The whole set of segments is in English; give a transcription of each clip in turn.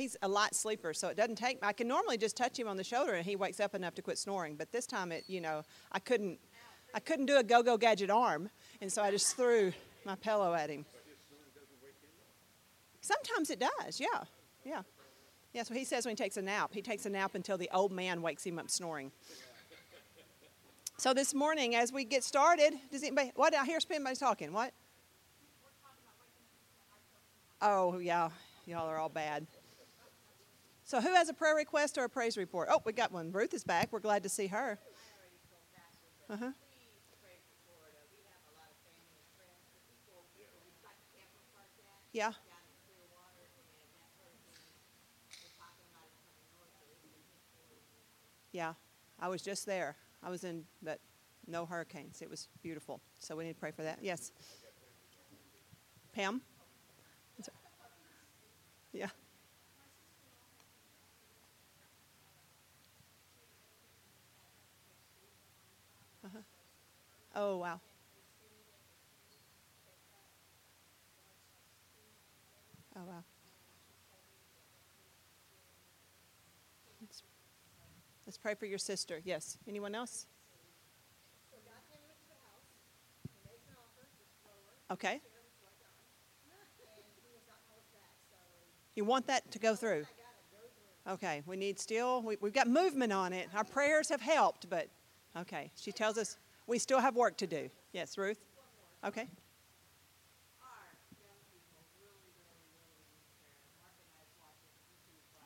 he's a light sleeper, so it doesn't take. I can normally just touch him on the shoulder and he wakes up enough to quit snoring. But this time, it you know, I couldn't, I couldn't do a go-go gadget arm, and so I just threw my pillow at him. Sometimes it does. Yeah, yeah, yeah. So he says when he takes a nap, he takes a nap until the old man wakes him up snoring. So this morning, as we get started, does anybody? What I hear somebody talking? What? Oh yeah, y'all are all bad. So who has a prayer request or a praise report? Oh, we got one. Ruth is back. We're glad to see her. Uh huh. Yeah. Yeah, I was just there. I was in, but no hurricanes. It was beautiful. So we need to pray for that. Yes. Pam? Yeah. Uh-huh. Oh, wow. Oh, wow. Let's, let's pray for your sister. Yes. Anyone else? Okay. You want that to go through? Okay, we need still, we, have got movement on it. Our prayers have helped, but okay. She tells us we still have work to do. Yes, Ruth? Okay.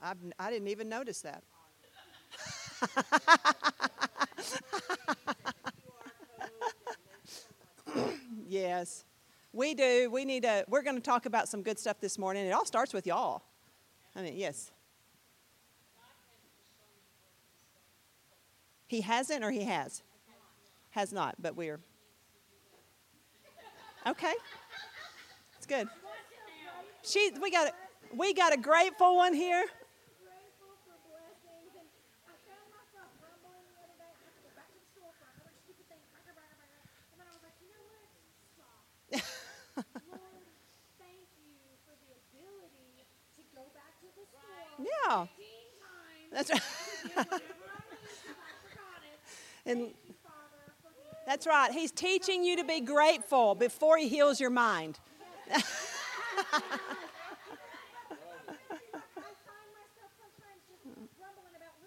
I've, I didn't even notice that. yes. We do. We need to, we're going to talk about some good stuff this morning. It all starts with y'all. I mean, yes. He hasn't or he has? Has not, but we're. Okay. It's good. She, we got, we got a grateful one here. Yeah. That's right. and that's right. He's teaching you to be grateful before he heals your mind.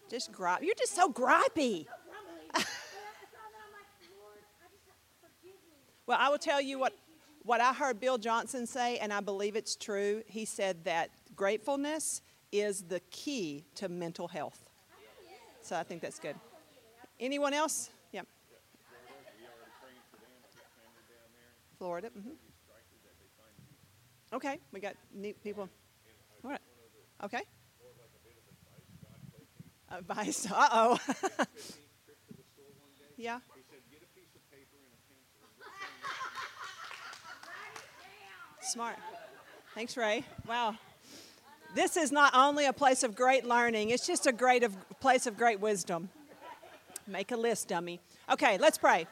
just gripe. You're just so gripey. well, I will tell you what, what I heard Bill Johnson say, and I believe it's true. He said that gratefulness is the key to mental health. So I think that's good. Anyone else? Yeah. Florida. Mm-hmm. Okay, we got neat people. All right. Okay. Advice. Uh oh. yeah. Smart. Thanks, Ray. Wow. This is not only a place of great learning, it's just a great of, place of great wisdom. Make a list, dummy. Okay, let's pray.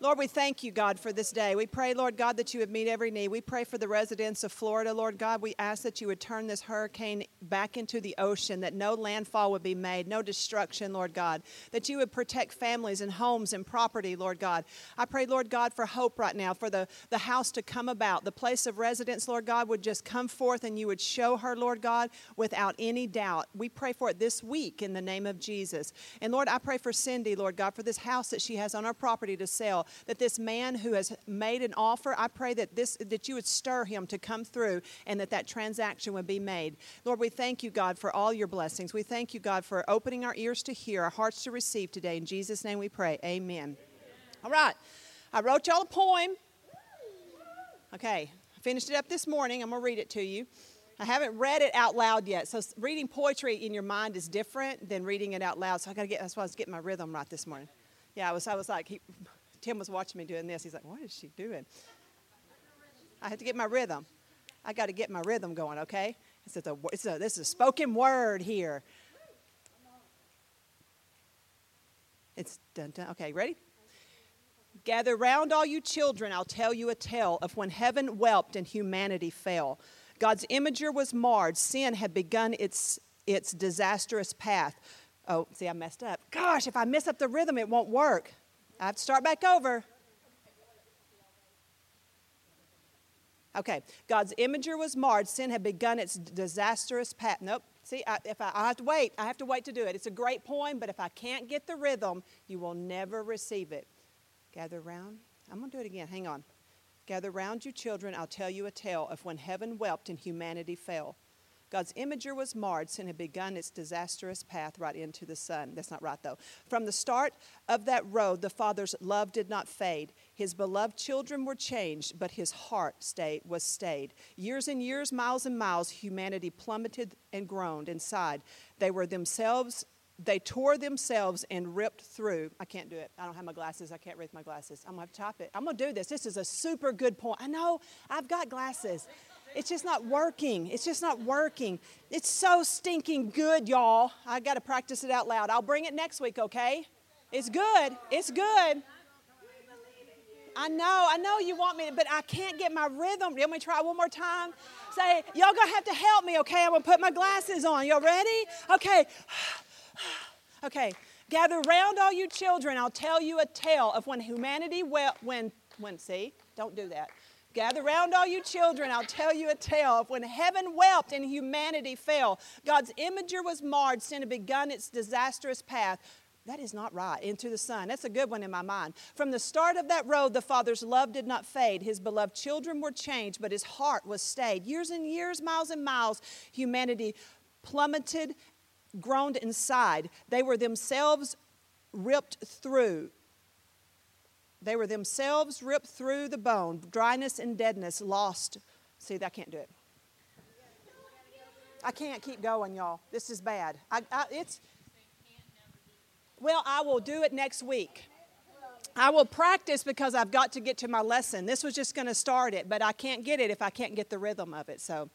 Lord, we thank you, God, for this day. We pray, Lord God, that you would meet every need. We pray for the residents of Florida, Lord God. We ask that you would turn this hurricane back into the ocean, that no landfall would be made, no destruction, Lord God, that you would protect families and homes and property, Lord God. I pray, Lord God, for hope right now, for the, the house to come about. The place of residence, Lord God, would just come forth and you would show her, Lord God, without any doubt. We pray for it this week in the name of Jesus. And Lord, I pray for Cindy, Lord God, for this house that she has on our property to sell that this man who has made an offer, I pray that this that you would stir him to come through and that that transaction would be made. Lord, we thank you, God, for all your blessings. We thank you, God, for opening our ears to hear, our hearts to receive today. In Jesus' name we pray. Amen. Amen. All right. I wrote y'all a poem. Okay. I finished it up this morning. I'm going to read it to you. I haven't read it out loud yet. So reading poetry in your mind is different than reading it out loud. So I got to get that's why I was getting my rhythm right this morning. Yeah, I was I was like Tim was watching me doing this. He's like, what is she doing? I had to get my rhythm. I got to get my rhythm going, okay? It's a, it's a, this is a spoken word here. It's done, done. Okay, ready? Gather round all you children, I'll tell you a tale of when heaven wept and humanity fell. God's imager was marred. Sin had begun its, its disastrous path. Oh, see, I messed up. Gosh, if I mess up the rhythm, it won't work. I have to start back over. Okay, God's imager was marred. Sin had begun its disastrous path. Nope. See, I, if I, I have to wait, I have to wait to do it. It's a great poem, but if I can't get the rhythm, you will never receive it. Gather round. I'm going to do it again. Hang on. Gather round you, children. I'll tell you a tale of when heaven wept and humanity fell. God's imager was marred, sin had begun its disastrous path right into the sun. That's not right, though. From the start of that road, the Father's love did not fade. His beloved children were changed, but his heart stayed, was stayed. Years and years, miles and miles, humanity plummeted and groaned inside. They were themselves they tore themselves and ripped through. I can't do it. I don't have my glasses. I can't read my glasses. I'm going to type it. I'm to do this. This is a super good point. I know I've got glasses. It's just not working. It's just not working. It's so stinking good, y'all. I got to practice it out loud. I'll bring it next week, okay? It's good. It's good. I know, I know you want me, but I can't get my rhythm. Let me try one more time. Say, y'all gonna have to help me, okay? I'm gonna put my glasses on. Y'all ready? Okay. okay. Gather round all you children. I'll tell you a tale of when humanity well when when see, don't do that. Gather round, all you children. I'll tell you a tale of when heaven wept and humanity fell. God's imager was marred, sin had begun its disastrous path. That is not right. Into the sun. That's a good one in my mind. From the start of that road, the Father's love did not fade. His beloved children were changed, but his heart was stayed. Years and years, miles and miles, humanity plummeted, groaned inside. They were themselves ripped through. They were themselves ripped through the bone, dryness and deadness, lost. See, I can't do it. I can't keep going, y'all. This is bad. I, I, it's well, I will do it next week. I will practice because I've got to get to my lesson. This was just going to start it, but I can't get it if I can't get the rhythm of it. So,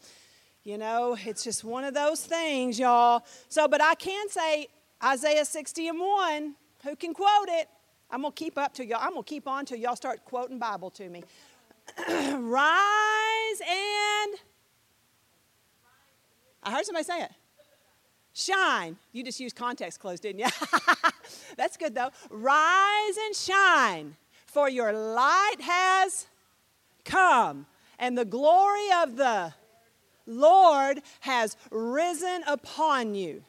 you know, it's just one of those things, y'all. So, but I can say Isaiah 60 and 1. Who can quote it? I'm to keep up to y'all. I'm to keep on till y'all start quoting Bible to me. Rise and. I heard somebody say it. Shine. You just used context clues, didn't you? That's good though. Rise and shine, for your light has come, and the glory of the Lord has risen upon you.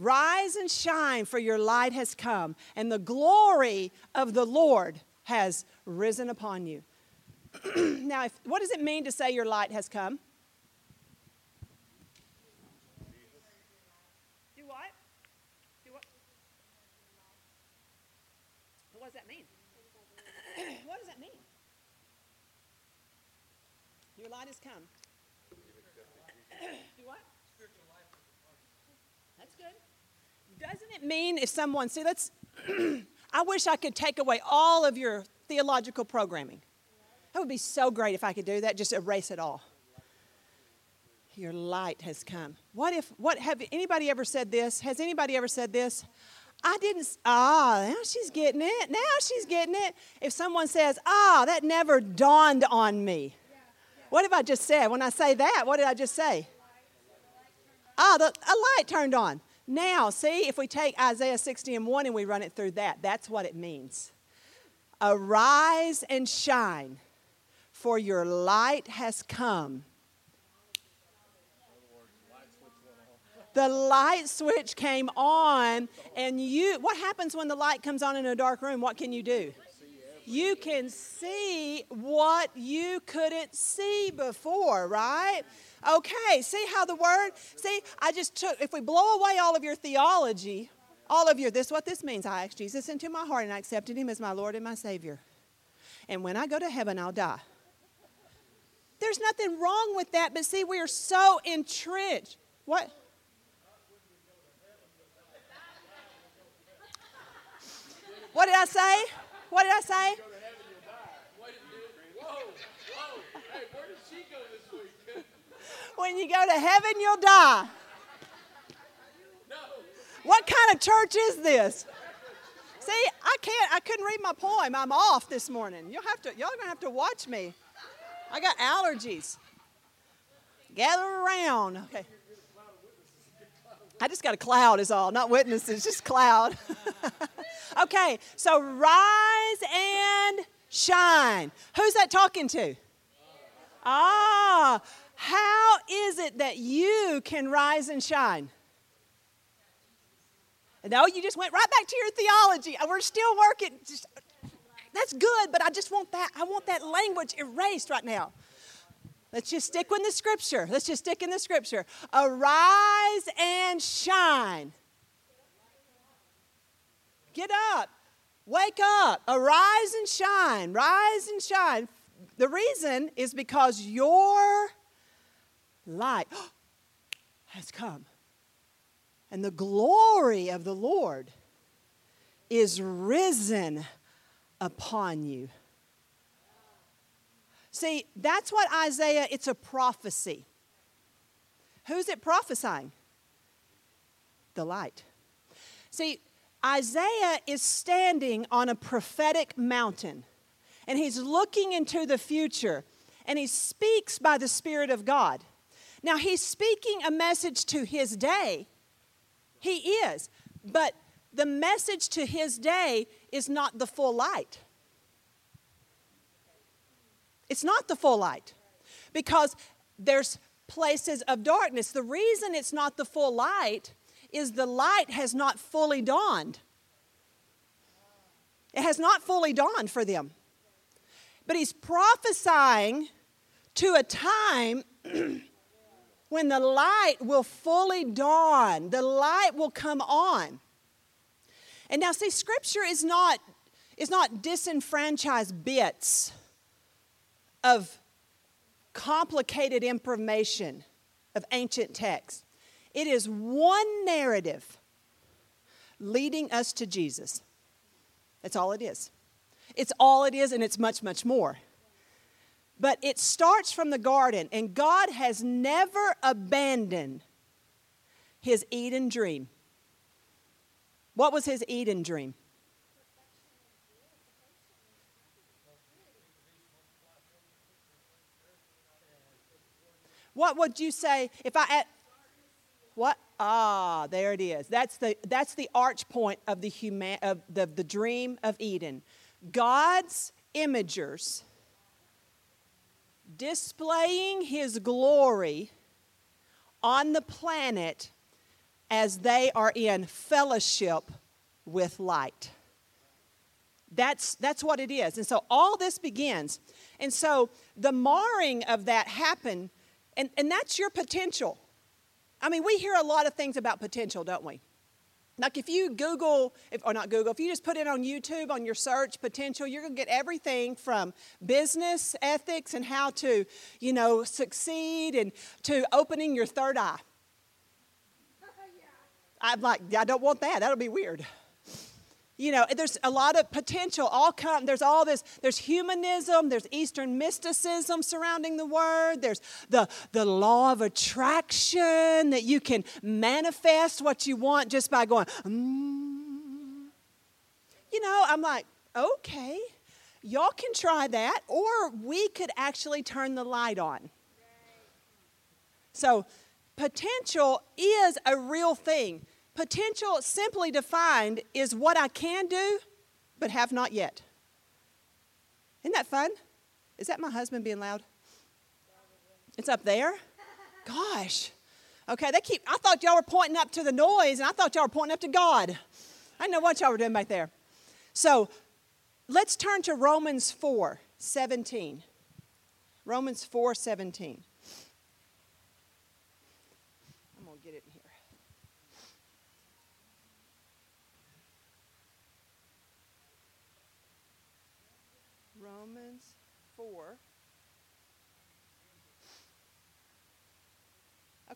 Rise and shine, for your light has come, and the glory of the Lord has risen upon you. now, if, what does it mean to say your light has come? Do what? Do what? What does that mean? what does that mean? Your light has come. Do what? That's good. Doesn't mean if someone, see, let's, I wish I could take away all of your theological programming. That would be so great if I could do that, just erase it all. Your light has come. What if, what, have anybody ever said this? Has anybody ever said this? I didn't, ah, now she's getting it. Now she's getting it. If someone says, ah, that never dawned on me. What have I just said? When I say that, what did I just say? Ah, the, a light turned on. Now, see, if we take Isaiah 60 and 1 and we run it through that, that's what it means. Arise and shine, for your light has come. The light switch came on, and you, what happens when the light comes on in a dark room? What can you do? You can see what you couldn't see before, right? Okay, see how the word, see, I just took, if we blow away all of your theology, all of your, this is what this means. I asked Jesus into my heart and I accepted him as my Lord and my Savior. And when I go to heaven, I'll die. There's nothing wrong with that, but see, we are so entrenched. What? What did I say? What did I say? when you go to heaven, you'll die. What kind of church is this? See, I can't, I couldn't read my poem. I'm off this morning. You'll have to, y'all gonna have to watch me. I got allergies. Gather around. Okay. I just got a cloud, is all. Not witnesses, just cloud. okay, so rise and shine. Who's that talking to? Ah, how is it that you can rise and shine? No, you just went right back to your theology. We're still working. Just, that's good, but I just want that. I want that language erased right now. Let's just stick with the scripture. Let's just stick in the scripture. Arise and shine. Get up. Wake up. Arise and shine. Rise and shine. The reason is because your light has come. And the glory of the Lord is risen upon you. See, that's what Isaiah, it's a prophecy. Who's it prophesying? The light. See, Isaiah is standing on a prophetic mountain and he's looking into the future and he speaks by the Spirit of God. Now, he's speaking a message to his day. He is. But the message to his day is not the full light. It's not the full light because there's places of darkness. The reason it's not the full light is the light has not fully dawned. It has not fully dawned for them. But he's prophesying to a time when the light will fully dawn, the light will come on. And now see scripture is not is not disenfranchised bits of complicated information of ancient texts. It is one narrative leading us to Jesus. That's all it is. It's all it is, and it's much, much more. But it starts from the garden, and God has never abandoned his Eden dream. What was his Eden dream? What would you say if I what? Ah, there it is. That's the that's the arch point of the human of the, the dream of Eden. God's imagers displaying his glory on the planet as they are in fellowship with light. That's, that's what it is. And so all this begins. And so the marring of that happened and, and that's your potential. I mean, we hear a lot of things about potential, don't we? Like if you Google, if, or not Google, if you just put it on YouTube on your search potential, you're going to get everything from business ethics and how to, you know, succeed and to opening your third eye. I'm like, I don't want that. That'll be weird you know there's a lot of potential all come there's all this there's humanism there's eastern mysticism surrounding the word there's the the law of attraction that you can manifest what you want just by going mm. you know i'm like okay y'all can try that or we could actually turn the light on so potential is a real thing Potential, simply defined, is what I can do but have not yet. Isn't that fun? Is that my husband being loud? It's up there? Gosh. Okay, they keep, I thought y'all were pointing up to the noise, and I thought y'all were pointing up to God. I know what y'all were doing back there. So let's turn to Romans 4 17. Romans 4 17. Romans 4.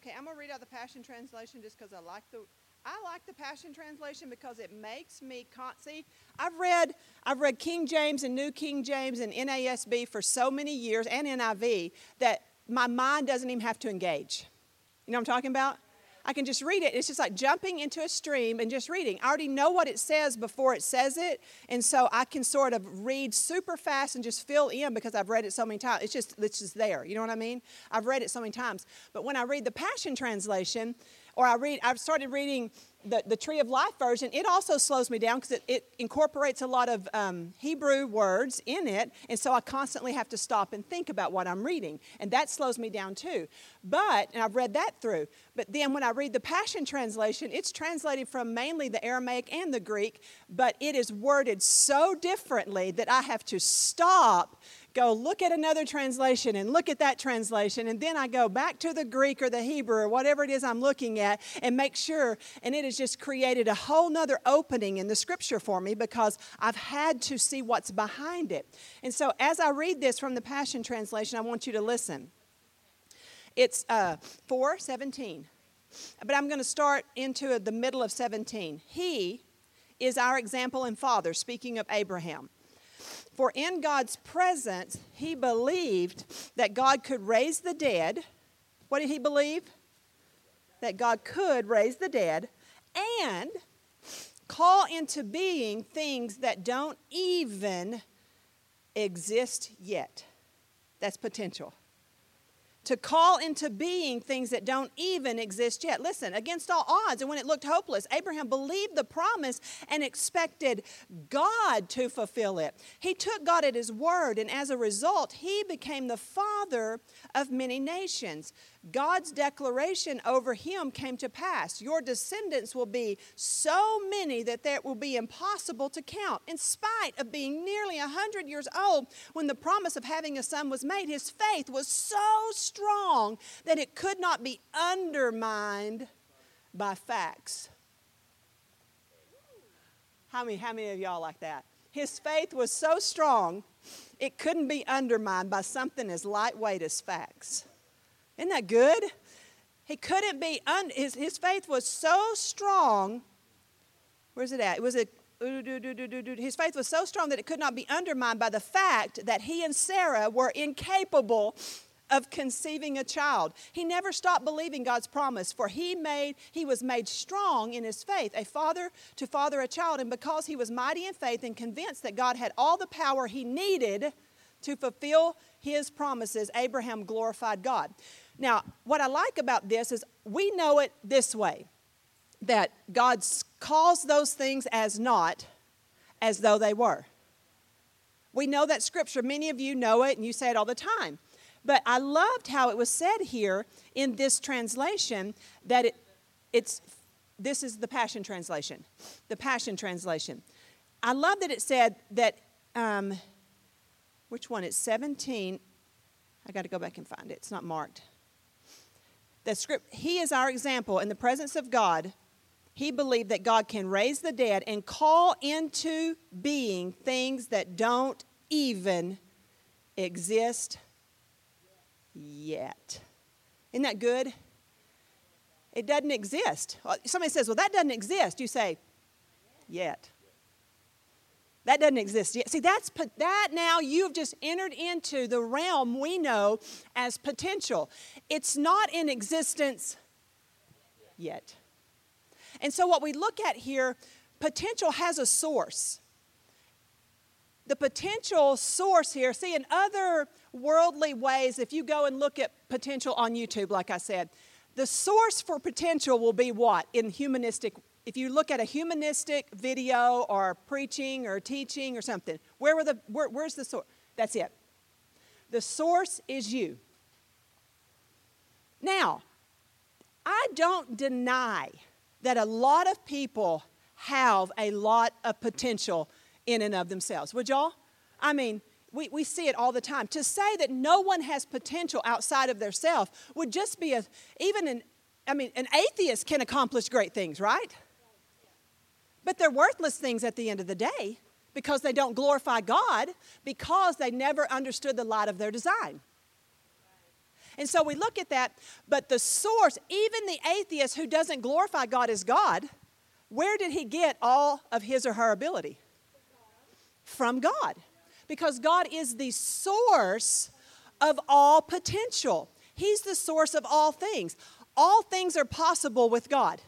Okay, I'm going to read out the Passion Translation just because I like the I like the Passion Translation because it makes me con- see. I've read I've read King James and New King James and NASB for so many years and NIV that my mind doesn't even have to engage. You know what I'm talking about? I can just read it. It's just like jumping into a stream and just reading. I already know what it says before it says it, and so I can sort of read super fast and just fill in because I've read it so many times. It's just it's just there. You know what I mean? I've read it so many times. But when I read the Passion Translation, or I read, I've started reading the, the Tree of Life version, it also slows me down because it, it, incorporates a lot of um, Hebrew words in it, and so I constantly have to stop and think about what I'm reading, and that slows me down too. But, and I've read that through, but then when I read the Passion Translation, it's translated from mainly the Aramaic and the Greek, but it is worded so differently that I have to stop go look at another translation and look at that translation, and then I go back to the Greek or the Hebrew or whatever it is I'm looking at and make sure. And it has just created a whole nother opening in the scripture for me because I've had to see what's behind it. And so as I read this from the Passion Translation, I want you to listen. It's uh, 417. But I'm going to start into the middle of 17. He is our example and father, speaking of Abraham. For in God's presence, he believed that God could raise the dead. What did he believe? That God could raise the dead and call into being things that don't even exist yet. That's potential to call into being things that don't even exist yet. Listen, against all odds, and when it looked hopeless, Abraham believed the promise and expected God to fulfill it. He took God at his word, and as a result, he became the father of many nations. God's declaration over him came to pass. Your descendants will be so many that that will be impossible to count. In spite of being nearly 100 years old when the promise of having a son was made, his faith was so strong that it could not be undermined by facts. How many, how many of y'all like that? His faith was so strong, it couldn't be undermined by something as lightweight as facts. Isn't that good? He couldn't be, un, his, his faith was so strong. Where's it at? It was a, his faith was so strong that it could not be undermined by the fact that he and Sarah were incapable of conceiving a child. He never stopped believing God's promise, for he made he was made strong in his faith, a father to father a child, and because he was mighty in faith and convinced that God had all the power he needed to fulfill his promises, Abraham glorified God. Now, what I like about this is we know it this way that God calls those things as not as though they were. We know that scripture. Many of you know it and you say it all the time. But I loved how it was said here in this translation that it, it's this is the Passion Translation. The Passion Translation. I love that it said that, um, which one? It's 17. I got to go back and find it. It's not marked. The script, he is our example in the presence of God. He believed that God can raise the dead and call into being things that don't even exist yet. Isn't that good? It doesn't exist. Uh, somebody says, Well, that doesn't exist. You say, Yet. That doesn't exist yet. See, that's that now you've just entered into the realm we know as potential. It's not in existence yet. And so, what we look at here, potential has a source. The potential source here, see, in other worldly ways, if you go and look at potential on YouTube, like I said, the source for potential will be what? In humanistic if you look at a humanistic video or preaching or teaching or something, where were the, where, where's the source? That's it. The source is you. Now, I don't deny that a lot of people have a lot of potential in and of themselves. Would y'all? I mean, we, we see it all the time. To say that no one has potential outside of their self would just be a, even an, I mean, an atheist can accomplish great things, right? But they're worthless things at the end of the day because they don't glorify God because they never understood the light of their design. And so we look at that, but the source, even the atheist who doesn't glorify God as God, where did he get all of his or her ability? From God. Because God is the source of all potential. He's the source of all things. all things are possible with God.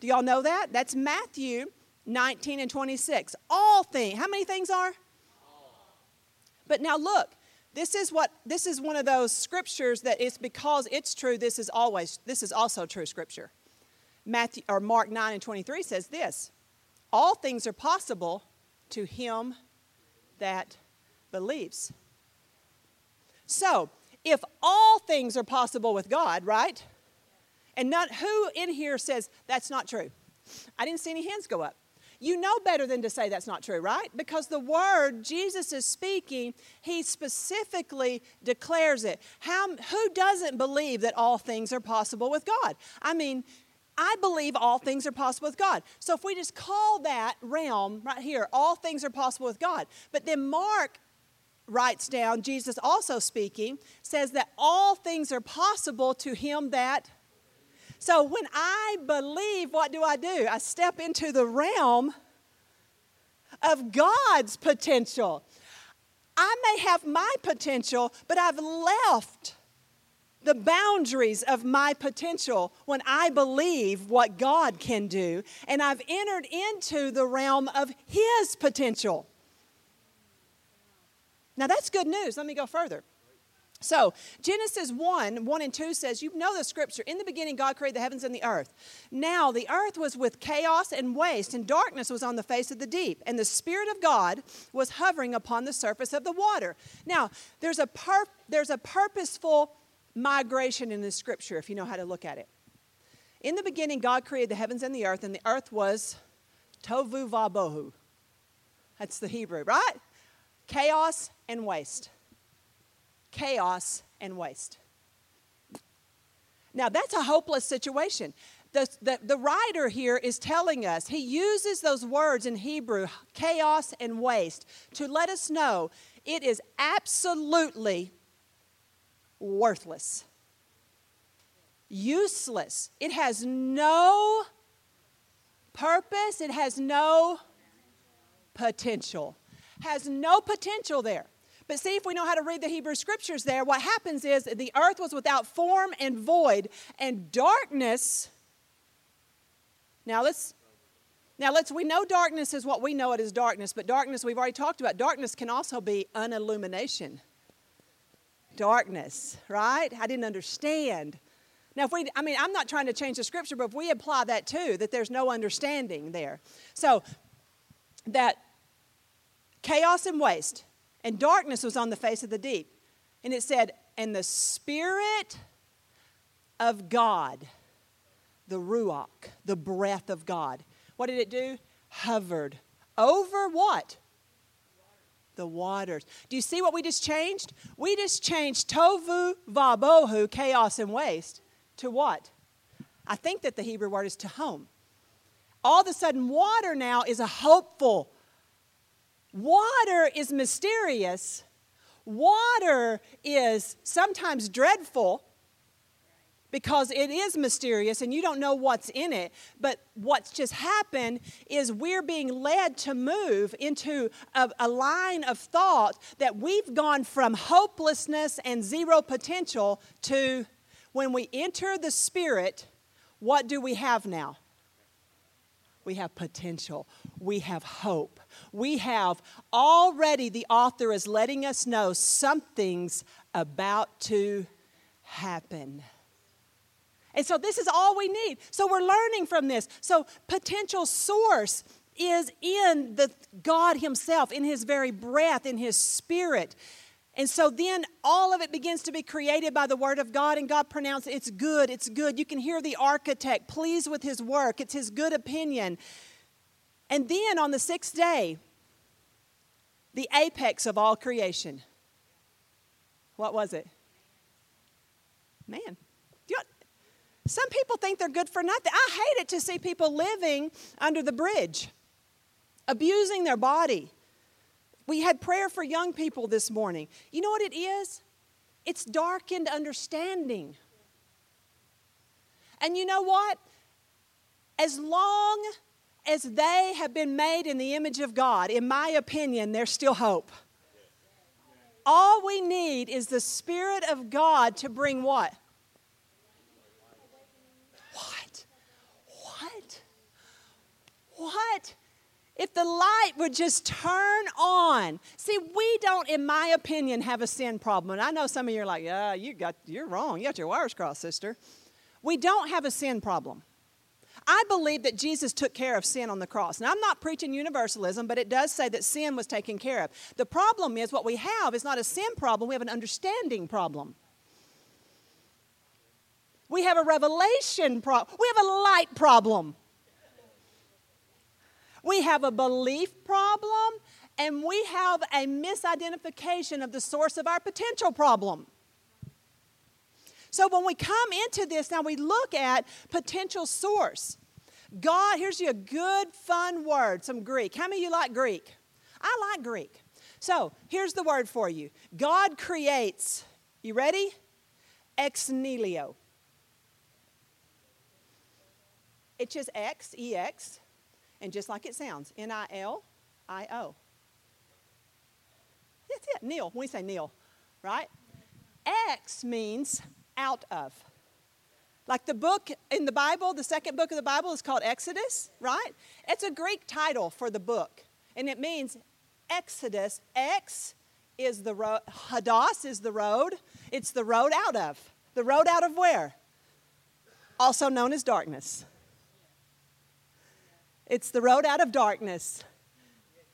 Do y'all know that? That's Matthew 19 and 26. All things. How many things are? But now look, this is what this is one of those scriptures that it's because it's true, this is always this is also true scripture. Matthew or Mark 9 and 23 says this. All things are possible to him that believes. So, if all things are possible with God, right? And not who in here says that's not true? I didn't see any hands go up. You know better than to say that's not true, right? Because the word Jesus is speaking, he specifically declares it. How, who doesn't believe that all things are possible with God? I mean, I believe all things are possible with God. So if we just call that realm right here, all things are possible with God. But then Mark writes down, Jesus also speaking, says that all things are possible to him that. So when I believe, what do I do? I step into the realm of God's potential. I may have my potential, but I've left the boundaries of my potential when I believe what God can do, and I've entered into the realm of His potential. Now, that's good news. Let me go further. So, Genesis 1 1 and 2 says, You know the scripture. In the beginning, God created the heavens and the earth. Now, the earth was with chaos and waste, and darkness was on the face of the deep. And the Spirit of God was hovering upon the surface of the water. Now, there's a, there's a purposeful migration in the scripture, if you know how to look at it. In the beginning, God created the heavens and the earth, and the earth was tovu vabohu. That's the Hebrew, right? Chaos and waste. Chaos and waste. Now, that's a hopeless situation. The, the, the, writer here is telling us, he uses those words in Hebrew, chaos and waste, to let us know it is absolutely worthless, useless. It has no purpose, it has no potential. Has no potential there. But see, if we know how to read the Hebrew scriptures there, what happens is the earth was without form and void, and darkness. Now let's now let's we know darkness is what we know it is darkness, but darkness we've already talked about. Darkness can also be unillumination darkness, right? I didn't understand. Now, if we, I mean, I'm not trying to change the scripture, but if we apply that too, that there's no understanding there. So, that chaos and waste and darkness was on the face of the deep. And it said, and the Spirit of God, the Ruach, the breath of God, what did it do? Hovered over what? The waters. Do you see what we just changed? We just changed tovu vabohu, chaos and waste, to what? I think that the Hebrew word is tehom. All of a sudden, water now is a hopeful. Water is mysterious. Water is sometimes dreadful because it is mysterious and you don't know what's in it. But what's just happened is we're being led to move into a, a, line of thought that we've gone from hopelessness and zero potential to when we enter the Spirit, what do we have now? We have potential. We have hope. We have already, the author is letting us know something's about to happen. And so this is all we need. So we're learning from this. So potential source is in the God himself, in his very breath, in his spirit. And so then all of it begins to be created by the word of God, and God pronounced it's good, it's good. You can hear the architect pleased with his work, it's his good opinion. And then on the sixth day, the apex of all creation. What was it? Man. Some people think they're good for nothing. I hate it to see people living under the bridge, abusing their body. We had prayer for young people this morning. You know what it is? It's darkened understanding. And you know what? As long as they have been made in the image of God, in my opinion, there's still hope. All we need is the Spirit of God to bring what? If the light would just turn on. See, we don't, in my opinion, have a sin problem. And I know some of you are like, yeah, you got, you're wrong. You got your wires crossed, sister. We don't have a sin problem. I believe that Jesus took care of sin on the cross. Now, I'm not preaching universalism, but it does say that sin was taken care of. The problem is what we have is not a sin problem, we have an understanding problem. We have a revelation problem. We have a light problem. We have a belief problem, and we have a misidentification of the source of our potential problem. So when we come into this, now we look at potential source. God, here's you a good, fun word, some Greek. How many of you like Greek? I like Greek. So here's the word for you God creates, you ready? Ex nihilo. It's just X, E X, and just like it sounds, N I L I O. That's it, Neil. When we say Neil, right? X means out of. Like the book in the Bible, the second book of the Bible is called Exodus, right? It's a Greek title for the book, and it means Exodus. X is the road, hodos is the road. It's the road out of. The road out of where? Also known as darkness. It's the road out of darkness.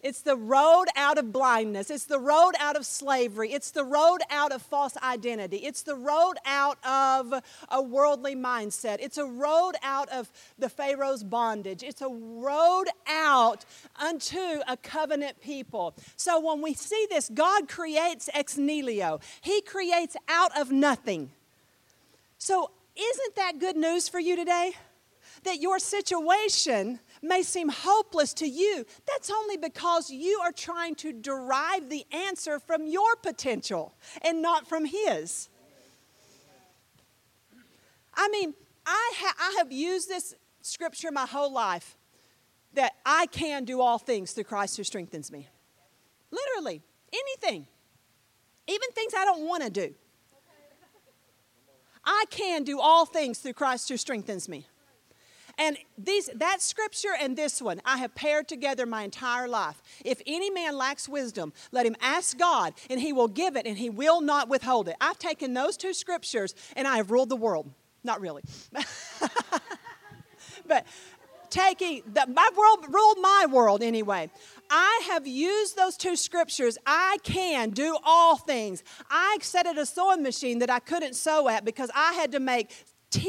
It's the road out of blindness. It's the road out of slavery. It's the road out of false identity. It's the road out of a worldly mindset. It's a road out of the Pharaoh's bondage. It's a road out unto a covenant people. So when we see this, God creates ex nihilo, He creates out of nothing. So isn't that good news for you today? That your situation may seem hopeless to you, that's only because you are trying to derive the answer from your potential and not from His. I mean, I, ha- I have used this scripture my whole life that I can do all things through Christ who strengthens me. Literally, anything, even things I don't want to do. I can do all things through Christ who strengthens me. And these, that scripture and this one, I have paired together my entire life. If any man lacks wisdom, let him ask God, and he will give it, and he will not withhold it. I've taken those two scriptures, and I have ruled the world. Not really. but taking the, my world ruled my world anyway. I have used those two scriptures. I can do all things. I set at a sewing machine that I couldn't sew at because I had to make 10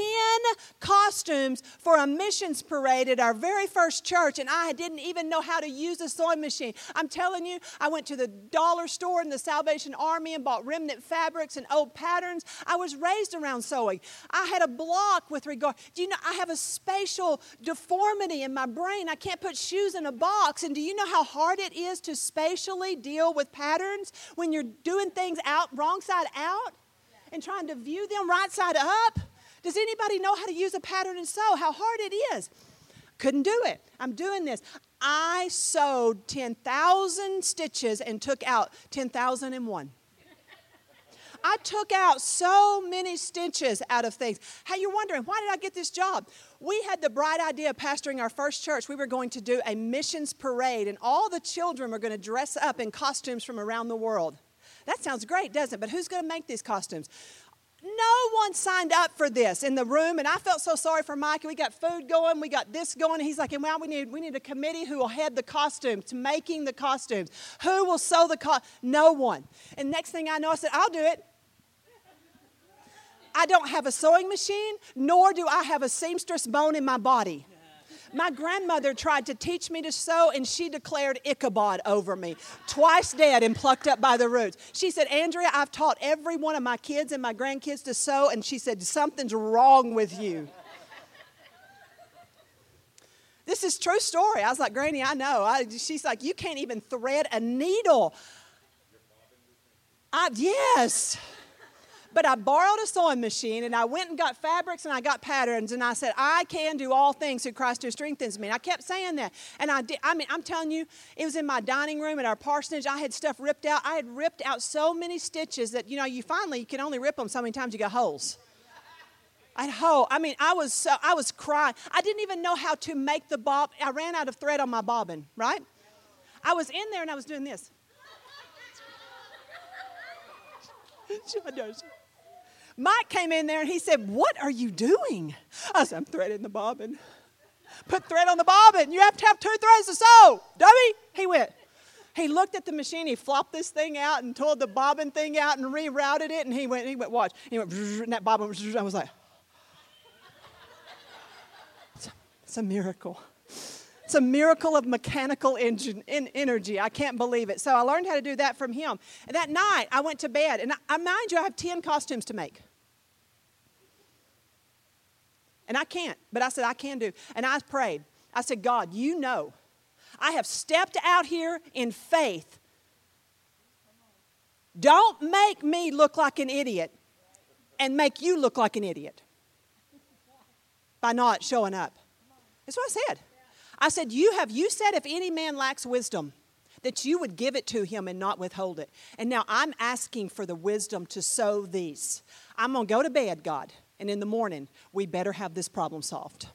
costumes for a missions parade at our very first church, and I didn't even know how to use a sewing machine. I'm telling you, I went to the dollar store in the Salvation Army and bought remnant fabrics and old patterns. I was raised around sewing. I had a block with regard. Do you know, I have a spatial deformity in my brain. I can't put shoes in a box. And do you know how hard it is to spatially deal with patterns when you're doing things out, wrong side out, and trying to view them right side up? Does anybody know how to use a pattern and sew? How hard it is. Couldn't do it. I'm doing this. I sewed 10,000 stitches and took out 10,001. I took out so many stitches out of things. How you're wondering, why did I get this job? We had the bright idea of pastoring our first church. We were going to do a missions parade, and all the children were going to dress up in costumes from around the world. That sounds great, doesn't it? But who's going to make these costumes? No one signed up for this in the room, and I felt so sorry for Mike. We got food going, we got this going. and He's like, well, we need, we need a committee who will head the costumes, to making the costumes. Who will sew the costumes? No one. And next thing I know, I said, I'll do it. I don't have a sewing machine, nor do I have a seamstress bone in my body. My grandmother tried to teach me to sew, and she declared Ichabod over me, twice dead and plucked up by the roots. She said, Andrea, I've taught every one of my kids and my grandkids to sew, and she said, Something's wrong with you. This is true story. I was like, Granny, I know. I, she's like, you can't even thread a needle. I, yes. But I borrowed a sewing machine and I went and got fabrics and I got patterns and I said, I can do all things through Christ who strengthens me. And I kept saying that. And I did, I mean, I'm telling you, it was in my dining room at our parsonage. I had stuff ripped out. I had ripped out so many stitches that, you know, you finally you can only rip them so many times you got holes. At home, I mean, I was so, I was crying. I didn't even know how to make the bob. I ran out of thread on my bobbin, right? I was in there and I was doing this. Mike came in there and he said, What are you doing? I said, I'm threading the bobbin. Put thread on the bobbin. You have to have two threads to sew. Dummy. He went. He looked at the machine. He flopped this thing out and pulled the bobbin thing out and rerouted it. And he went. He went. Watch. He went. And that bobbin. I was like, it's a, it's a miracle. It's a miracle of mechanical engine, in energy. I can't believe it. So I learned how to do that from him. And that night, I went to bed. And I, I mind you, I have 10 costumes to make. And I can't, but I said, I can do. And I prayed. I said, God, you know, I have stepped out here in faith. Don't make me look like an idiot and make you look like an idiot by not showing up. That's what I said. I said, You have, you said, if any man lacks wisdom, that you would give it to him and not withhold it. And now I'm asking for the wisdom to sow these. I'm going to go to bed, God, and in the morning, we better have this problem solved.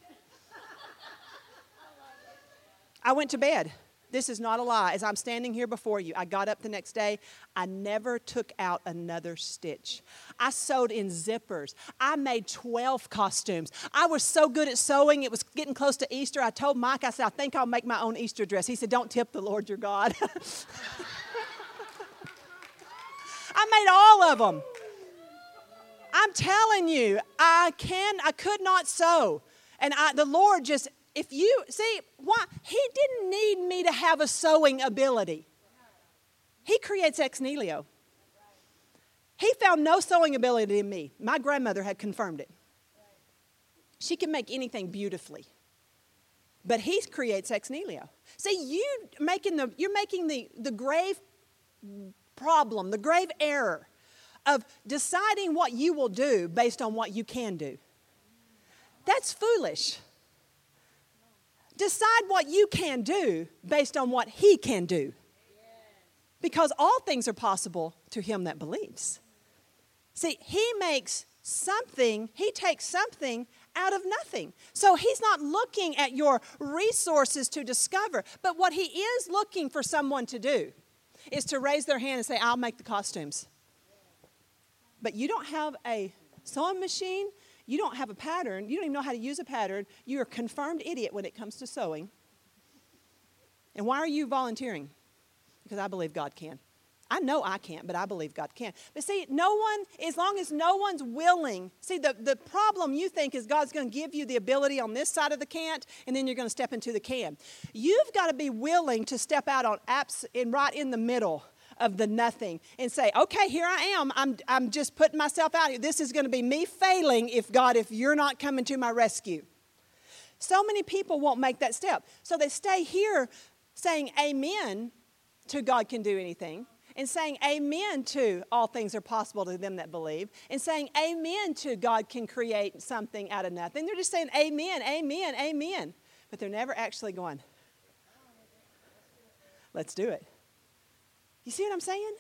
I went to bed. This is not a lie. As I'm standing here before you, I got up the next day. I never took out another stitch. I sewed in zippers. I made 12 costumes. I was so good at sewing, it was getting close to Easter. I told Mike, I said, I think I'll make my own Easter dress. He said, Don't tip the Lord your God. I made all of them. I'm telling you, I can I could not sew. And I, the Lord just if you see why he didn't need me to have a sewing ability. He creates ex nihilo. He found no sewing ability in me. My grandmother had confirmed it. She can make anything beautifully. But he creates ex nihilo. See, you making the you're making the, the grave problem, the grave error of deciding what you will do based on what you can do. That's foolish. Decide what you can do based on what He can do. Because all things are possible to him that believes. See, He makes something, He takes something out of nothing. So He's not looking at your resources to discover, but what He is looking for someone to do is to raise their hand and say, I'll make the costumes. But you don't have a sewing machine, you don't have a pattern, you don't even know how to use a pattern, you're a confirmed idiot when it comes to sewing. And why are you volunteering? Because I believe God can. I know I can't, but I believe God can. But see, no one, as long as no one's willing, see, the, the problem you think is God's going to give you the ability on this side of the can't, and then you're going to step into the can. You've got to be willing to step out on apps and right in the middle of the nothing and say, okay, here I am. I'm, I'm just putting myself out here. This is going to be me failing if God, if you're not coming to my rescue. So many people won't make that step. So they stay here saying amen to God can do anything and saying amen to all things are possible to them that believe and saying amen to God can create something out of nothing. They're just saying amen, amen, amen. But they're never actually going, let's do it. You see what I'm saying?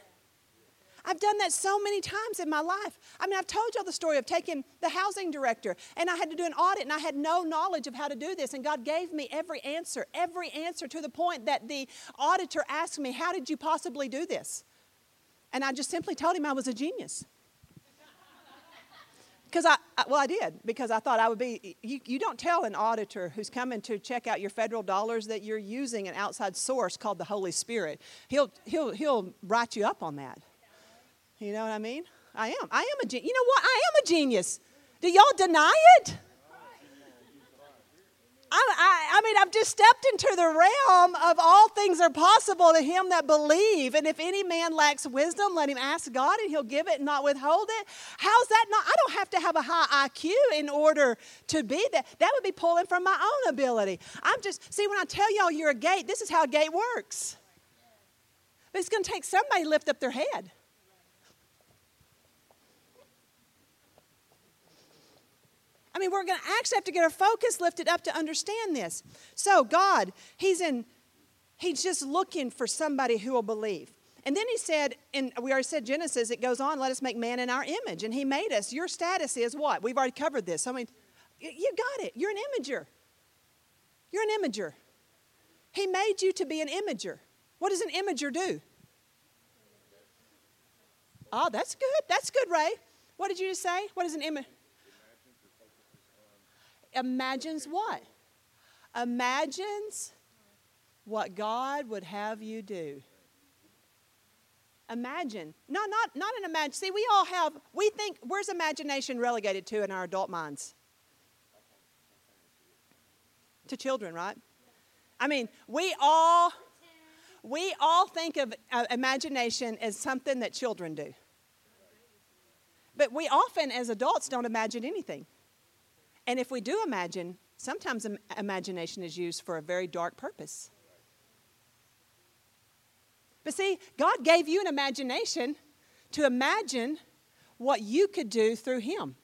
I've done that so many times in my life. I mean, I've told y'all the story of taking the housing director, and I had to do an audit, and I had no knowledge of how to do this. And God gave me every answer, every answer to the point that the auditor asked me, How did you possibly do this? And I just simply told him I was a genius. Because I, I, well, I did, because I thought I would be. You, you don't tell an auditor who's coming to check out your federal dollars that you're using an outside source called the Holy Spirit. He'll, he'll, he'll write you up on that. You know what I mean? I am. I am a. You know what? I am a genius. Do y'all deny it? I, I, I, mean, I've just stepped into the realm of all things are possible to him that believe. And if any man lacks wisdom, let him ask God and he'll give it and not withhold it. How's that not? I don't have to have a high IQ in order to be that. That would be pulling from my own ability. I'm just, see, when I tell y'all you're a gate, this is how a gate works. But it's going to take somebody to lift up their head. I mean, we're going to actually have to get our focus lifted up to understand this. So, God, He's in, He's just looking for somebody who will believe. And then he said, and we already said Genesis, it goes on, let us make man in our image. And he made us. Your status is what? We've already covered this. I mean, you got it. You're an imager. You're an imager. He made you to be an imager. What does an imager do? Oh, that's good. That's good, Ray. What did you just say? What is an image? Imagines what? Imagines what God would have you do. Imagine. No, not, not an imagine. See, we all have, we think, where's imagination relegated to in our adult minds? To children, right? I mean, we all, we all think of uh, imagination as something that children do. But we often, as adults, don't imagine anything. And if we do imagine, sometimes imagination is used for a very dark purpose. But see, God gave you an imagination to imagine what you could do through Him.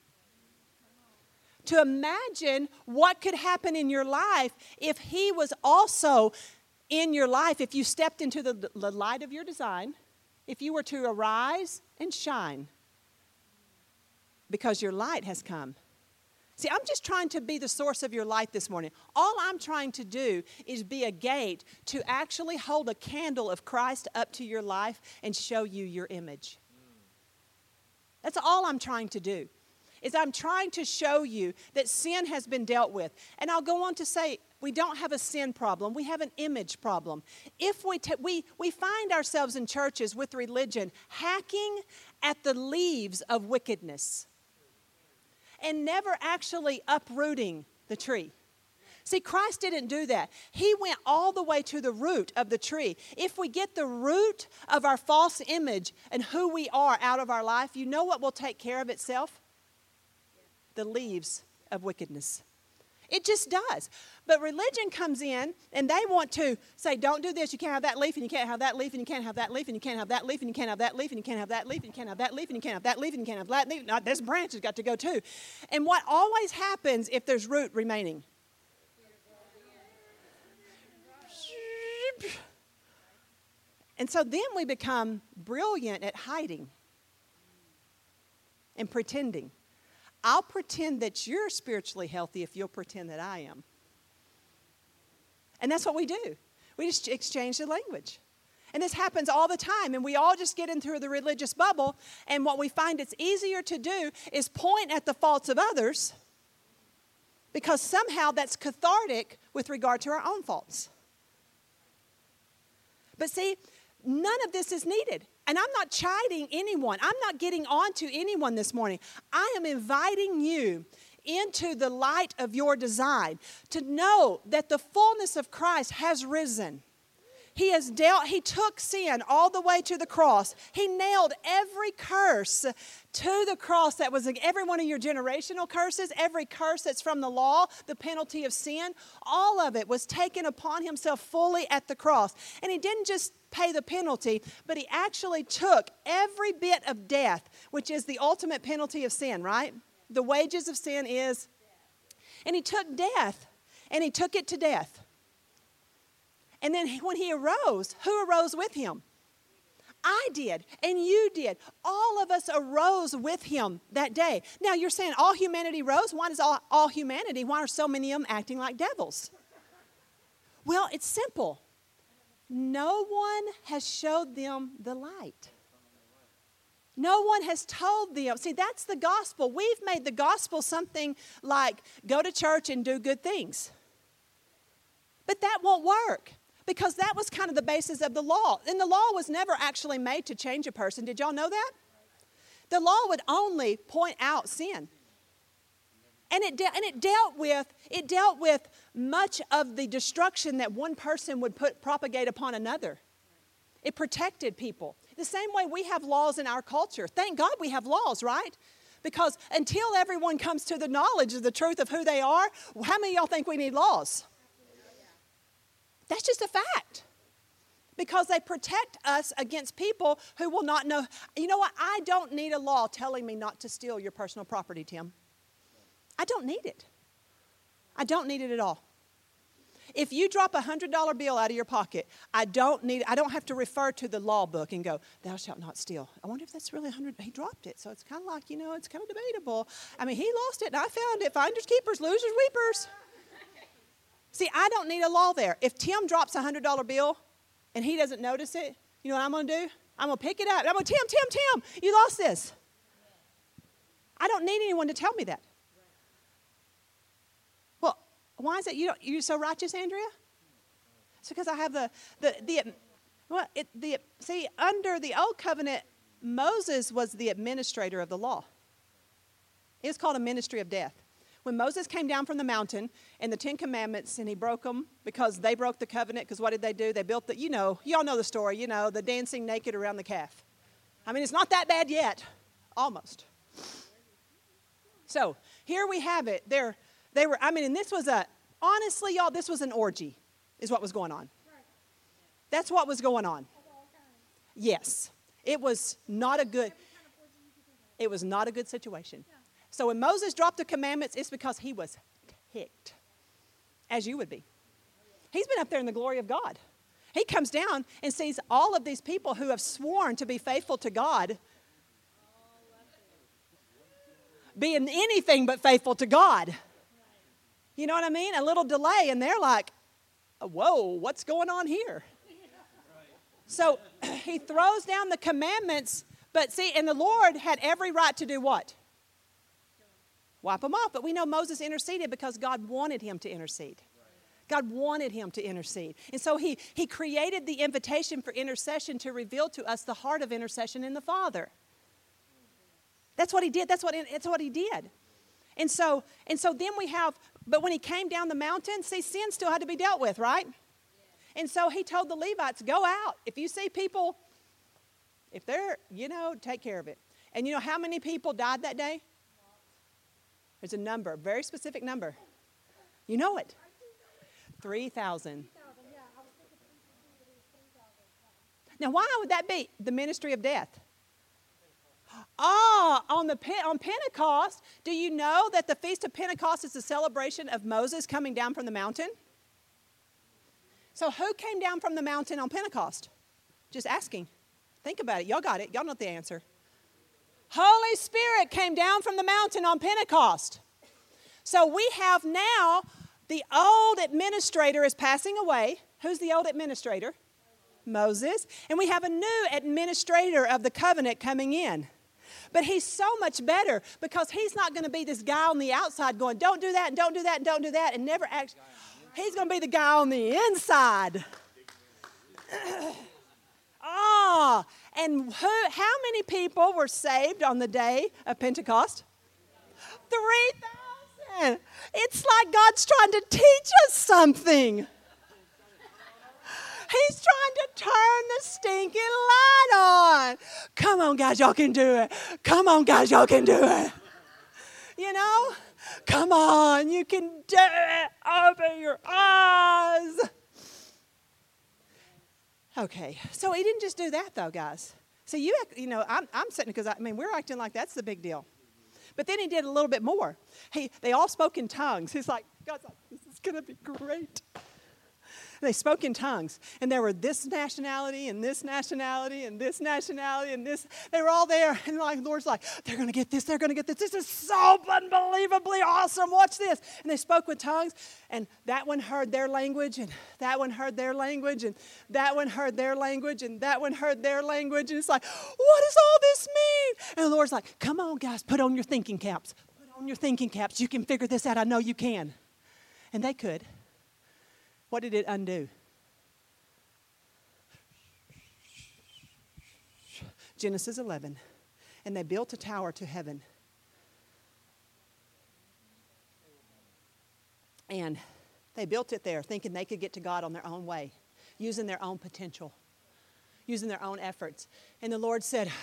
To imagine what could happen in your life if He was also in your life, if you stepped into the, the light of your design, if you were to arise and shine because your light has come. See, I'm just trying to be the source of your light this morning. All I'm trying to do is be a gate to actually hold a candle of Christ up to your life and show you your image. That's all I'm trying to do. Is I'm trying to show you that sin has been dealt with. And I'll go on to say we don't have a sin problem, we have an image problem. If we, t- we, we find ourselves in churches with religion hacking at the leaves of wickedness and never actually uprooting the tree. See, Christ didn't do that. He went all the way to the root of the tree. If we get the root of our false image and who we are out of our life, you know what will take care of itself? The leaves of wickedness. It just does. But religion comes in and they want to say, don't do this, you can't have that leaf, and you can't have that leaf, and you can't have that leaf, and you can't have that leaf, and you can't have that leaf, and you can't have that leaf, and you can't have that leaf, and you can't have that leaf, and you can't have that leaf. This branch has got to go too. And what always happens if there's root remaining? And so then we become brilliant at hiding and pretending. I'll pretend that you're spiritually healthy if you'll pretend that I am. And that's what we do. We just exchange the language. And this happens all the time, and we all just get into the religious bubble. And what we find it's easier to do is point at the faults of others because somehow that's cathartic with regard to our own faults. But see, none of this is needed. And I'm not chiding anyone, I'm not getting on to anyone this morning. I am inviting you into the light of your design to know that the fullness of Christ has risen. He has dealt, he took sin all the way to the cross. He nailed every curse to the cross that was every one of your generational curses, every curse that's from the law, the penalty of sin, all of it was taken upon himself fully at the cross. And he didn't just pay the penalty, but he actually took every bit of death, which is the ultimate penalty of sin, right? The wages of sin is. And he took death, and he took it to death. And then when he arose, who arose with him? I did, and you did. All of us arose with him that day. Now you're saying all humanity rose? Why does all, all humanity? Why are so many of them acting like devils? Well, it's simple. No one has showed them the light. No one has told them. See, that's the gospel. We've made the gospel something like go to church and do good things. But that won't work because that was kind of the basis of the law. And the law was never actually made to change a person. Did y'all know that? The law would only point out sin. And it, de- and it dealt with it dealt with much of the destruction that one person would put propagate upon another. It protected people. The same way we have laws in our culture. Thank God we have laws, right? Because until everyone comes to the knowledge of the truth of who they are, how many y'all think we need laws? That's just a fact. Because they protect us against people who will not know. You know what? I don't need a law telling me not to steal your personal property, Tim. I don't need it. I don't need it at all. If you drop a hundred dollar bill out of your pocket, I don't need I don't have to refer to the law book and go, Thou shalt not steal. I wonder if that's really a hundred he dropped it. So it's kind of like, you know, it's kind of debatable. I mean, he lost it and I found it. Finders keepers, losers weepers. See, I don't need a law there. If Tim drops a hundred dollar bill and he doesn't notice it, you know what I'm gonna do? I'm gonna pick it up. I'm gonna Tim, Tim, Tim, you lost this. I don't need anyone to tell me that. Well, why is it you don't, you're so righteous, Andrea? It's because I have the the the well, it, the see under the old covenant, Moses was the administrator of the law. It was called a ministry of death. When Moses came down from the mountain and the Ten Commandments and he broke them because they broke the covenant, because what did they do? They built the, you know, you all know the story, you know, the dancing naked around the calf. I mean, it's not that bad yet, almost. So here we have it. They're, they were, I mean, and this was a, honestly, y'all, this was an orgy, is what was going on. That's what was going on. Yes. It was not a good, it was not a good situation. So when Moses dropped the commandments, it's because he was ticked, as you would be. He's been up there in the glory of God. He comes down and sees all of these people who have sworn to be faithful to God being anything but faithful to God. You know what I mean? A little delay, and they're like, whoa, what's going on here? So he throws down the commandments, but see, and the Lord had every right to do what? Wipe them off. But we know Moses interceded because God wanted him to intercede. God wanted him to intercede. And so he, he created the invitation for intercession to reveal to us the heart of intercession in the Father. That's what he did. That's what, that's what he did. And so, and so then we have, but when he came down the mountain, see, sin still had to be dealt with, right? And so he told the Levites, go out. If you see people, if they're, you know, take care of it. And you know how many people died that day? There's a number, very specific number. You know it 3,000. Now, why would that be? The ministry of death. Ah, on, the, on Pentecost, do you know that the Feast of Pentecost is a celebration of Moses coming down from the mountain? So, who came down from the mountain on Pentecost? Just asking. Think about it. Y'all got it. Y'all know the answer. Holy Spirit came down from the mountain on Pentecost. So, we have now the old administrator is passing away. Who's the old administrator? Moses. And we have a new administrator of the covenant coming in. But he's so much better because he's not going to be this guy on the outside going, don't do that and don't do that and don't do that and never act. He's going to be the guy on the inside. Ah, oh, and who, how many people were saved on the day of Pentecost? 3,000. It's like God's trying to teach us something. He's trying to turn the stinking light on. Come on, guys, y'all can do it. Come on, guys, y'all can do it. You know? Come on, you can do it. Open your eyes. Okay, so he didn't just do that, though, guys. So you, you know, I'm, I'm sitting because I mean we're acting like that's the big deal, but then he did a little bit more. He, they all spoke in tongues. He's like, God's like, this is gonna be great they spoke in tongues. And there were this nationality and this nationality and this nationality and this. They were all there. And like the Lord's like, they're to get this, they're to get this. This is so unbelievably awesome. Watch this. And they spoke with tongues. And that one heard their language, and that one heard their language, and that one heard their language, and that one heard their language. And it's like, what does all this mean? And the Lord's like, come on, guys, put on your thinking caps. Put on your thinking caps. You can figure this out. I know you can. And they could. What did it undo? Genesis 11. And they built a tower to heaven. And they built it there thinking they could get to God on their own way, using their own potential, using their own efforts. And the Lord said,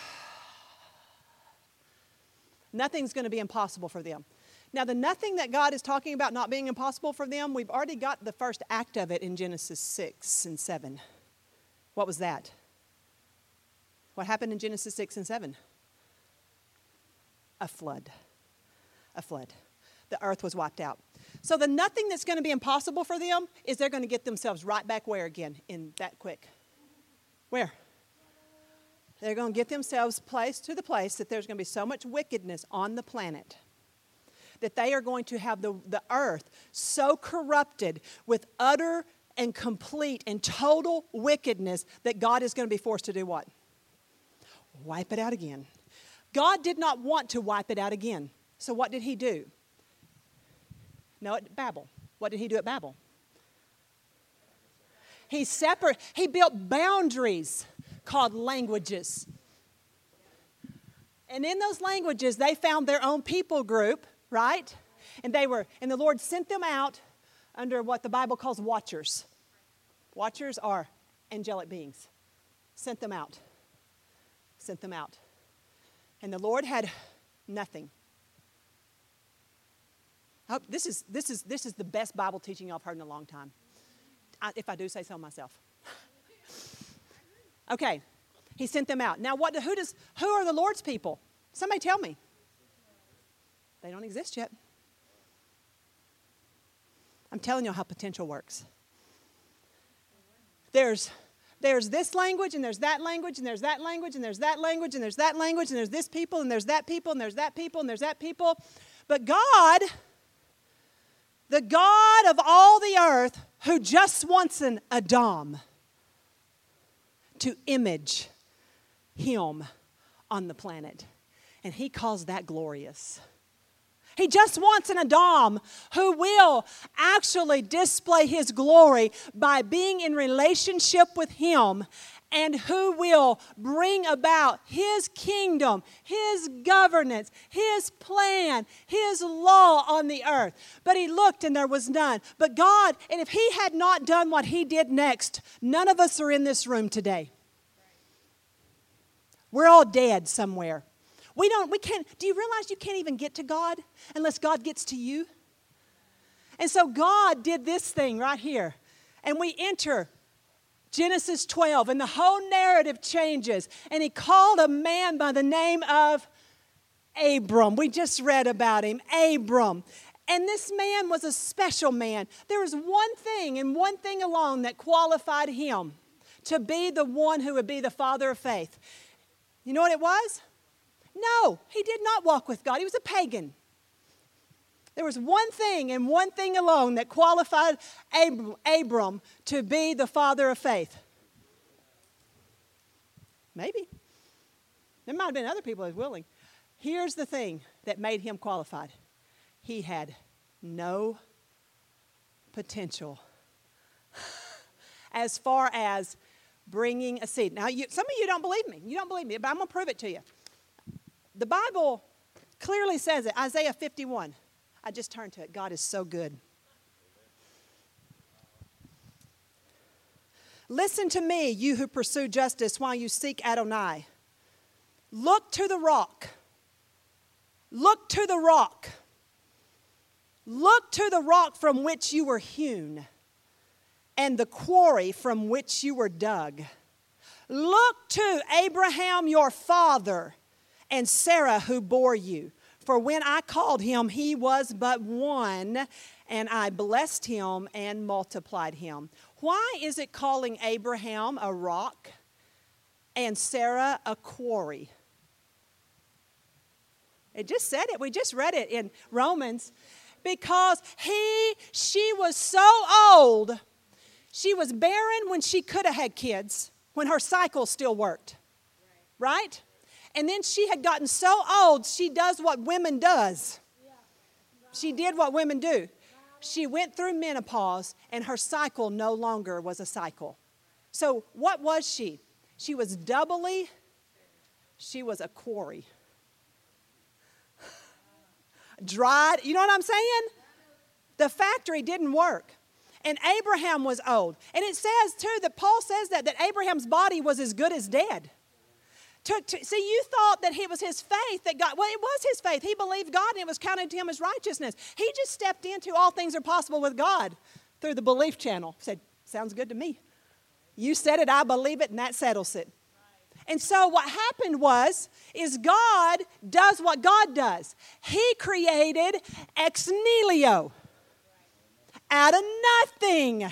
Nothing's going to be impossible for them. Now, the nothing that God is talking about not being impossible for them, we've already got the first act of it in Genesis 6 and 7. What was that? What happened in Genesis 6 and 7? A flood. A flood. The earth was wiped out. So the nothing that's going to be impossible for them is they're going to get themselves right back where again in that quick. Where? They're going to get themselves placed to the place that there's going to be so much wickedness on the planet that they are going to have the, the earth so corrupted with utter and complete and total wickedness that God is going to be forced to do what? Wipe it out again. God did not want to wipe it out again. So what did he do? No, at Babel. What did he do at Babel? He separate, he built boundaries called languages. And in those languages, they found their own people group, right? And they were, and the Lord sent them out under what the Bible calls watchers. Watchers are angelic beings. Sent them out. Sent them out. And the Lord had nothing. This, is, this, is, this is the best Bible teaching I've heard in a long time, I, if I do say so myself. okay, he sent them out. Now, what, who, does, who are the Lord's people? Somebody tell me. They don't exist yet. I'm telling you how potential works. There's there's this language and there's that language and there's that language and there's that language and there's that language and there's this people and there's that people and there's that people and there's that people. But God, the God of all the earth, who just wants an Adam to image him on the planet. And he calls that glorious. He just wants an Adam who will actually display his glory by being in relationship with him and who will bring about his kingdom, his governance, his plan, his law on the earth. But he looked and there was none. But God, and if he had not done what he did next, none of us are in this room today. We're all dead somewhere. We don't, we can't, do you realize you can't even get to God unless God gets to you? And so God did this thing right here. And we enter Genesis 12, and the whole narrative changes. And he called a man by the name of Abram. We just read about him, Abram. And this man was a special man. There was one thing and one thing alone that qualified him to be the one who would be the father of faith. You know what it was? No, he did not walk with God. He was a pagan. There was one thing and one thing alone that qualified Abram, Abram to be the father of faith. Maybe. There might have been other people as willing. Here's the thing that made him qualified he had no potential as far as bringing a seed. Now, you, some of you don't believe me. You don't believe me, but I'm going to prove it to you. The Bible clearly says it Isaiah 51. I just turned to it. God is so good. Listen to me, you who pursue justice while you seek Adonai. Look to the rock. Look to the rock. Look to the rock from which you were hewn and the quarry from which you were dug. Look to Abraham your father and Sarah who bore you. For when I called him, he was but one, and I blessed him and multiplied him. Why is it calling Abraham a rock and Sarah a quarry? It just said it. We just read it in Romans. Because he, she was so old she was barren when she could have had kids, when her cycle still worked. Right? And then she had gotten so old, she does what women does. She did what women do. She went through menopause and her cycle no longer was a cycle. So what was she? She was doubly she was a quarry. Dried, you know what I'm saying? The factory didn't work. And Abraham was old. And it says, too, that Paul says that, that Abraham's body was as good as dead. To, to, see, you thought that it was his faith that God, well, it was his faith. He believed God and it was counted to him as righteousness. He just stepped into all things are possible with God through the belief channel. Said, sounds good to me. You said it, I believe it, and that settles it. And so what happened was is God does what God does. He created ex nihilo. out of nothing.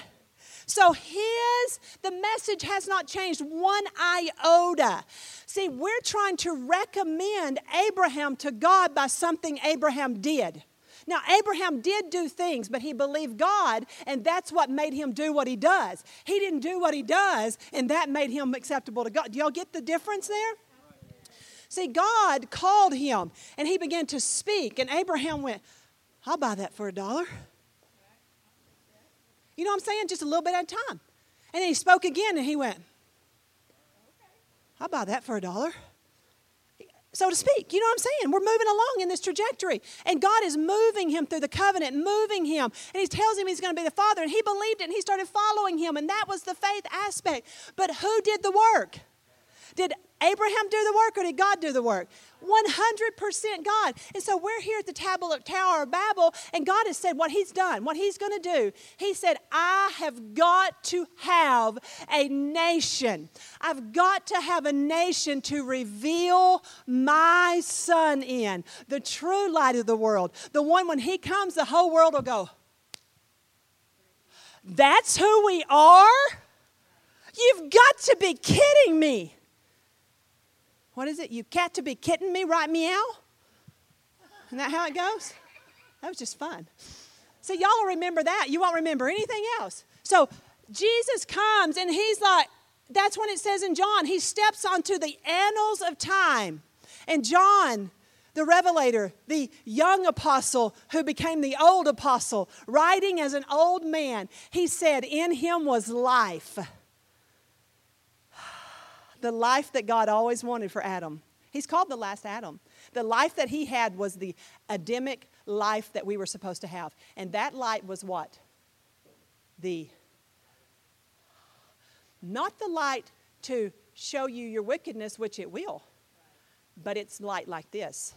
So his, the message has not changed one iota. See, we're trying to recommend Abraham to God by something Abraham did. Now, Abraham did do things, but he believed God, and that's what made him do what he does. He didn't do what he does, and that made him acceptable to God. Do y'all get the difference there? See, God called him, and he began to speak, and Abraham went, I'll buy that for a dollar. You know what I'm saying? Just a little bit at a time. And then he spoke again and he went, I'll buy that for a dollar. So to speak, you know what I'm saying? We're moving along in this trajectory. And God is moving him through the covenant, moving him. And he tells him he's going to be the father. And he believed it and he started following him. And that was the faith aspect. But who did the work? Did Abraham do the work or did God do the work? 100% God. And so we're here at the Tower of Babel, and God has said what He's done, what He's going to do. He said, I have got to have a nation. I've got to have a nation to reveal my Son in, the true light of the world. The one when He comes, the whole world will go, That's who we are? You've got to be kidding me. What is it? You cat to be kitten me, right meow? Isn't that how it goes? That was just fun. So y'all remember that. You won't remember anything else. So Jesus comes and he's like, that's when it says in John, he steps onto the annals of time. And John, the revelator, the young apostle who became the old apostle, writing as an old man, he said, In him was life the life that God always wanted for Adam. He's called the last Adam. The life that he had was the Adamic life that we were supposed to have. And that light was what? The not the light to show you your wickedness, which it will, but it's light like this.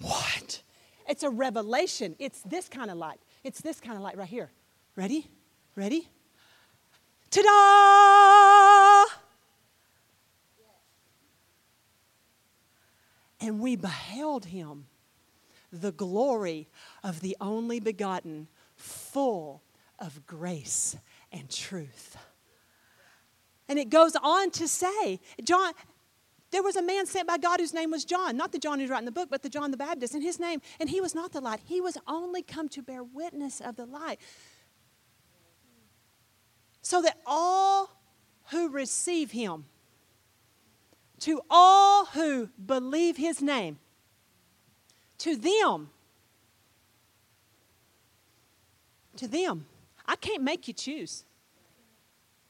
What? It's a revelation. It's this kind of light. It's this kind of light right here. Ready? Ready? Ta da! And we beheld him, the glory of the only begotten, full of grace and truth. And it goes on to say, John, there was a man sent by God whose name was John, not the John who's writing the book, but the John the Baptist, and his name, and he was not the light. He was only come to bear witness of the light so that all who receive him, to all who believe his name, to them, to them, I can't make you choose.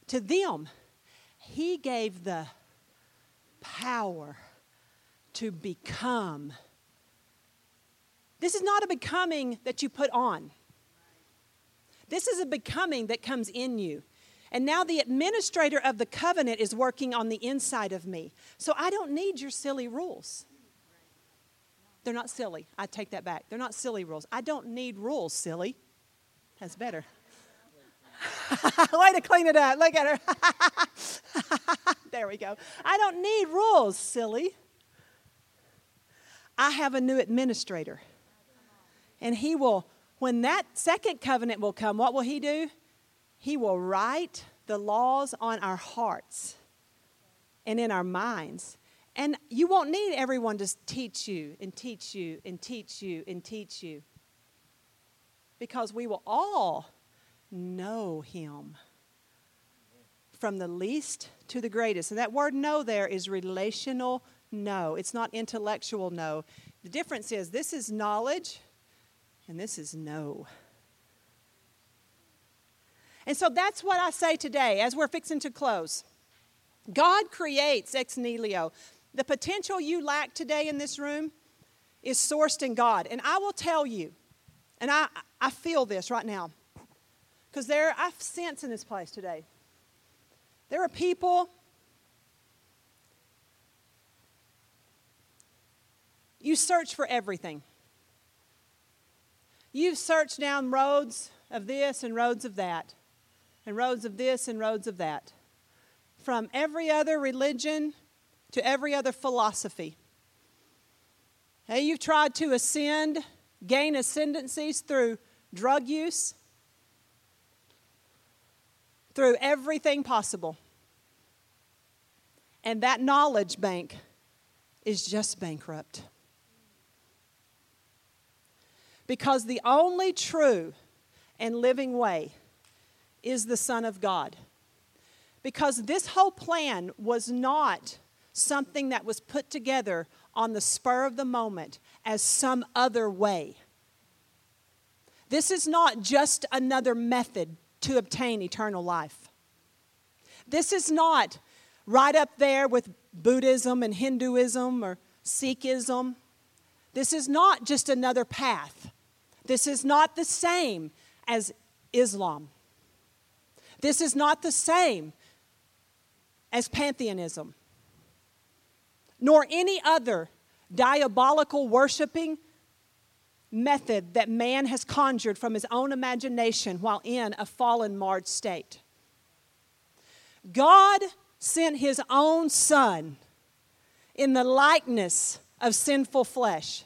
To them, he gave the power to become. This is not a becoming that you put on. This is a becoming that comes in you. And now the administrator of the covenant is working on the inside of me. So I don't need your silly rules. They're not silly. I take that back. They're not silly rules. I don't need rules, silly. That's better. Way to clean it up. Look at her. there we go. I don't need rules, silly. I have a new administrator. And he will, when that second covenant will come, what will he do? He will write the laws on our hearts and in our minds. And you won't need everyone to teach you and teach you and teach you and teach you. Because we will all know Him from the least to the greatest. And that word know there is relational know, it's not intellectual know. The difference is this is knowledge and this is know. And so that's what I say today as we're fixing to close. God creates ex nihilo. The potential you lack today in this room is sourced in God. And I will tell you, and I, I feel this right now, because there, I sense in this place today, there are people, you search for everything. You've searched down roads of this and roads of that and roads of this and roads of that. From every other religion to every other philosophy. Hey, you've tried to ascend gain ascendancies through drug use, through everything possible. And that knowledge bank is just bankrupt. Because the only true and living way is the Son of God. Because this whole plan was not something that was put together on the spur of the moment as some other way. This is not just another method to obtain eternal life. This is not right up there with Buddhism and Hinduism or Sikhism. This is not just another path. This is not the same as Islam. This is not the same as pantheism, nor any other diabolical worshiping method that man has conjured from his own imagination while in a fallen, marred state. God sent his own son in the likeness of sinful flesh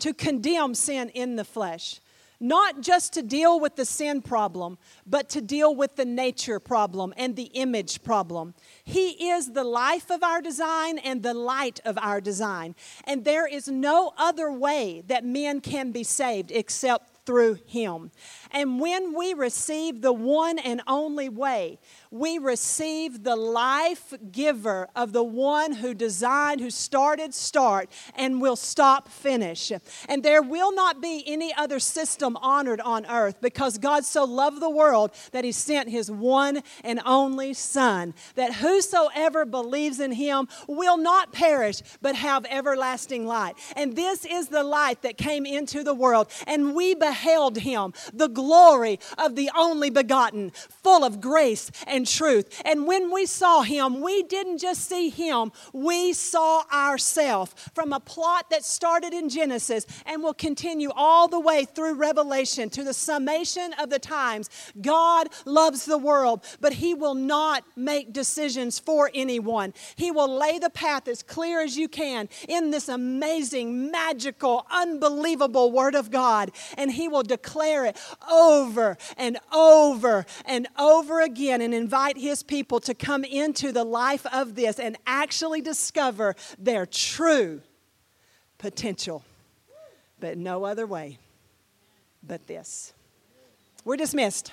to condemn sin in the flesh not just to deal with the sin problem, but to deal with the nature problem and the image problem. He is the life of our design and the light of our design. And there is no other way that men can be saved except through Him. And when we receive the one and only way, we receive the life giver of the one who designed, who started, start, and will stop, finish. And there will not be any other system honored on earth because God so loved the world that He sent His one and only Son, that whosoever believes in Him will not perish but have everlasting light. And this is the light that came into the world, and we beheld Him, the glory of the only begotten, full of grace and truth. And when we saw him, we didn't just see him, we saw ourselves from a plot that started in Genesis and will continue all the way through Revelation to the summation of the times. God loves the world, but he will not make decisions for anyone. He will lay the path as clear as you can in this amazing, magical, unbelievable Word of God, and he will declare it over and over and over again and invite his people to come into the life of this and actually discover their true potential. But no other way but this. We're dismissed.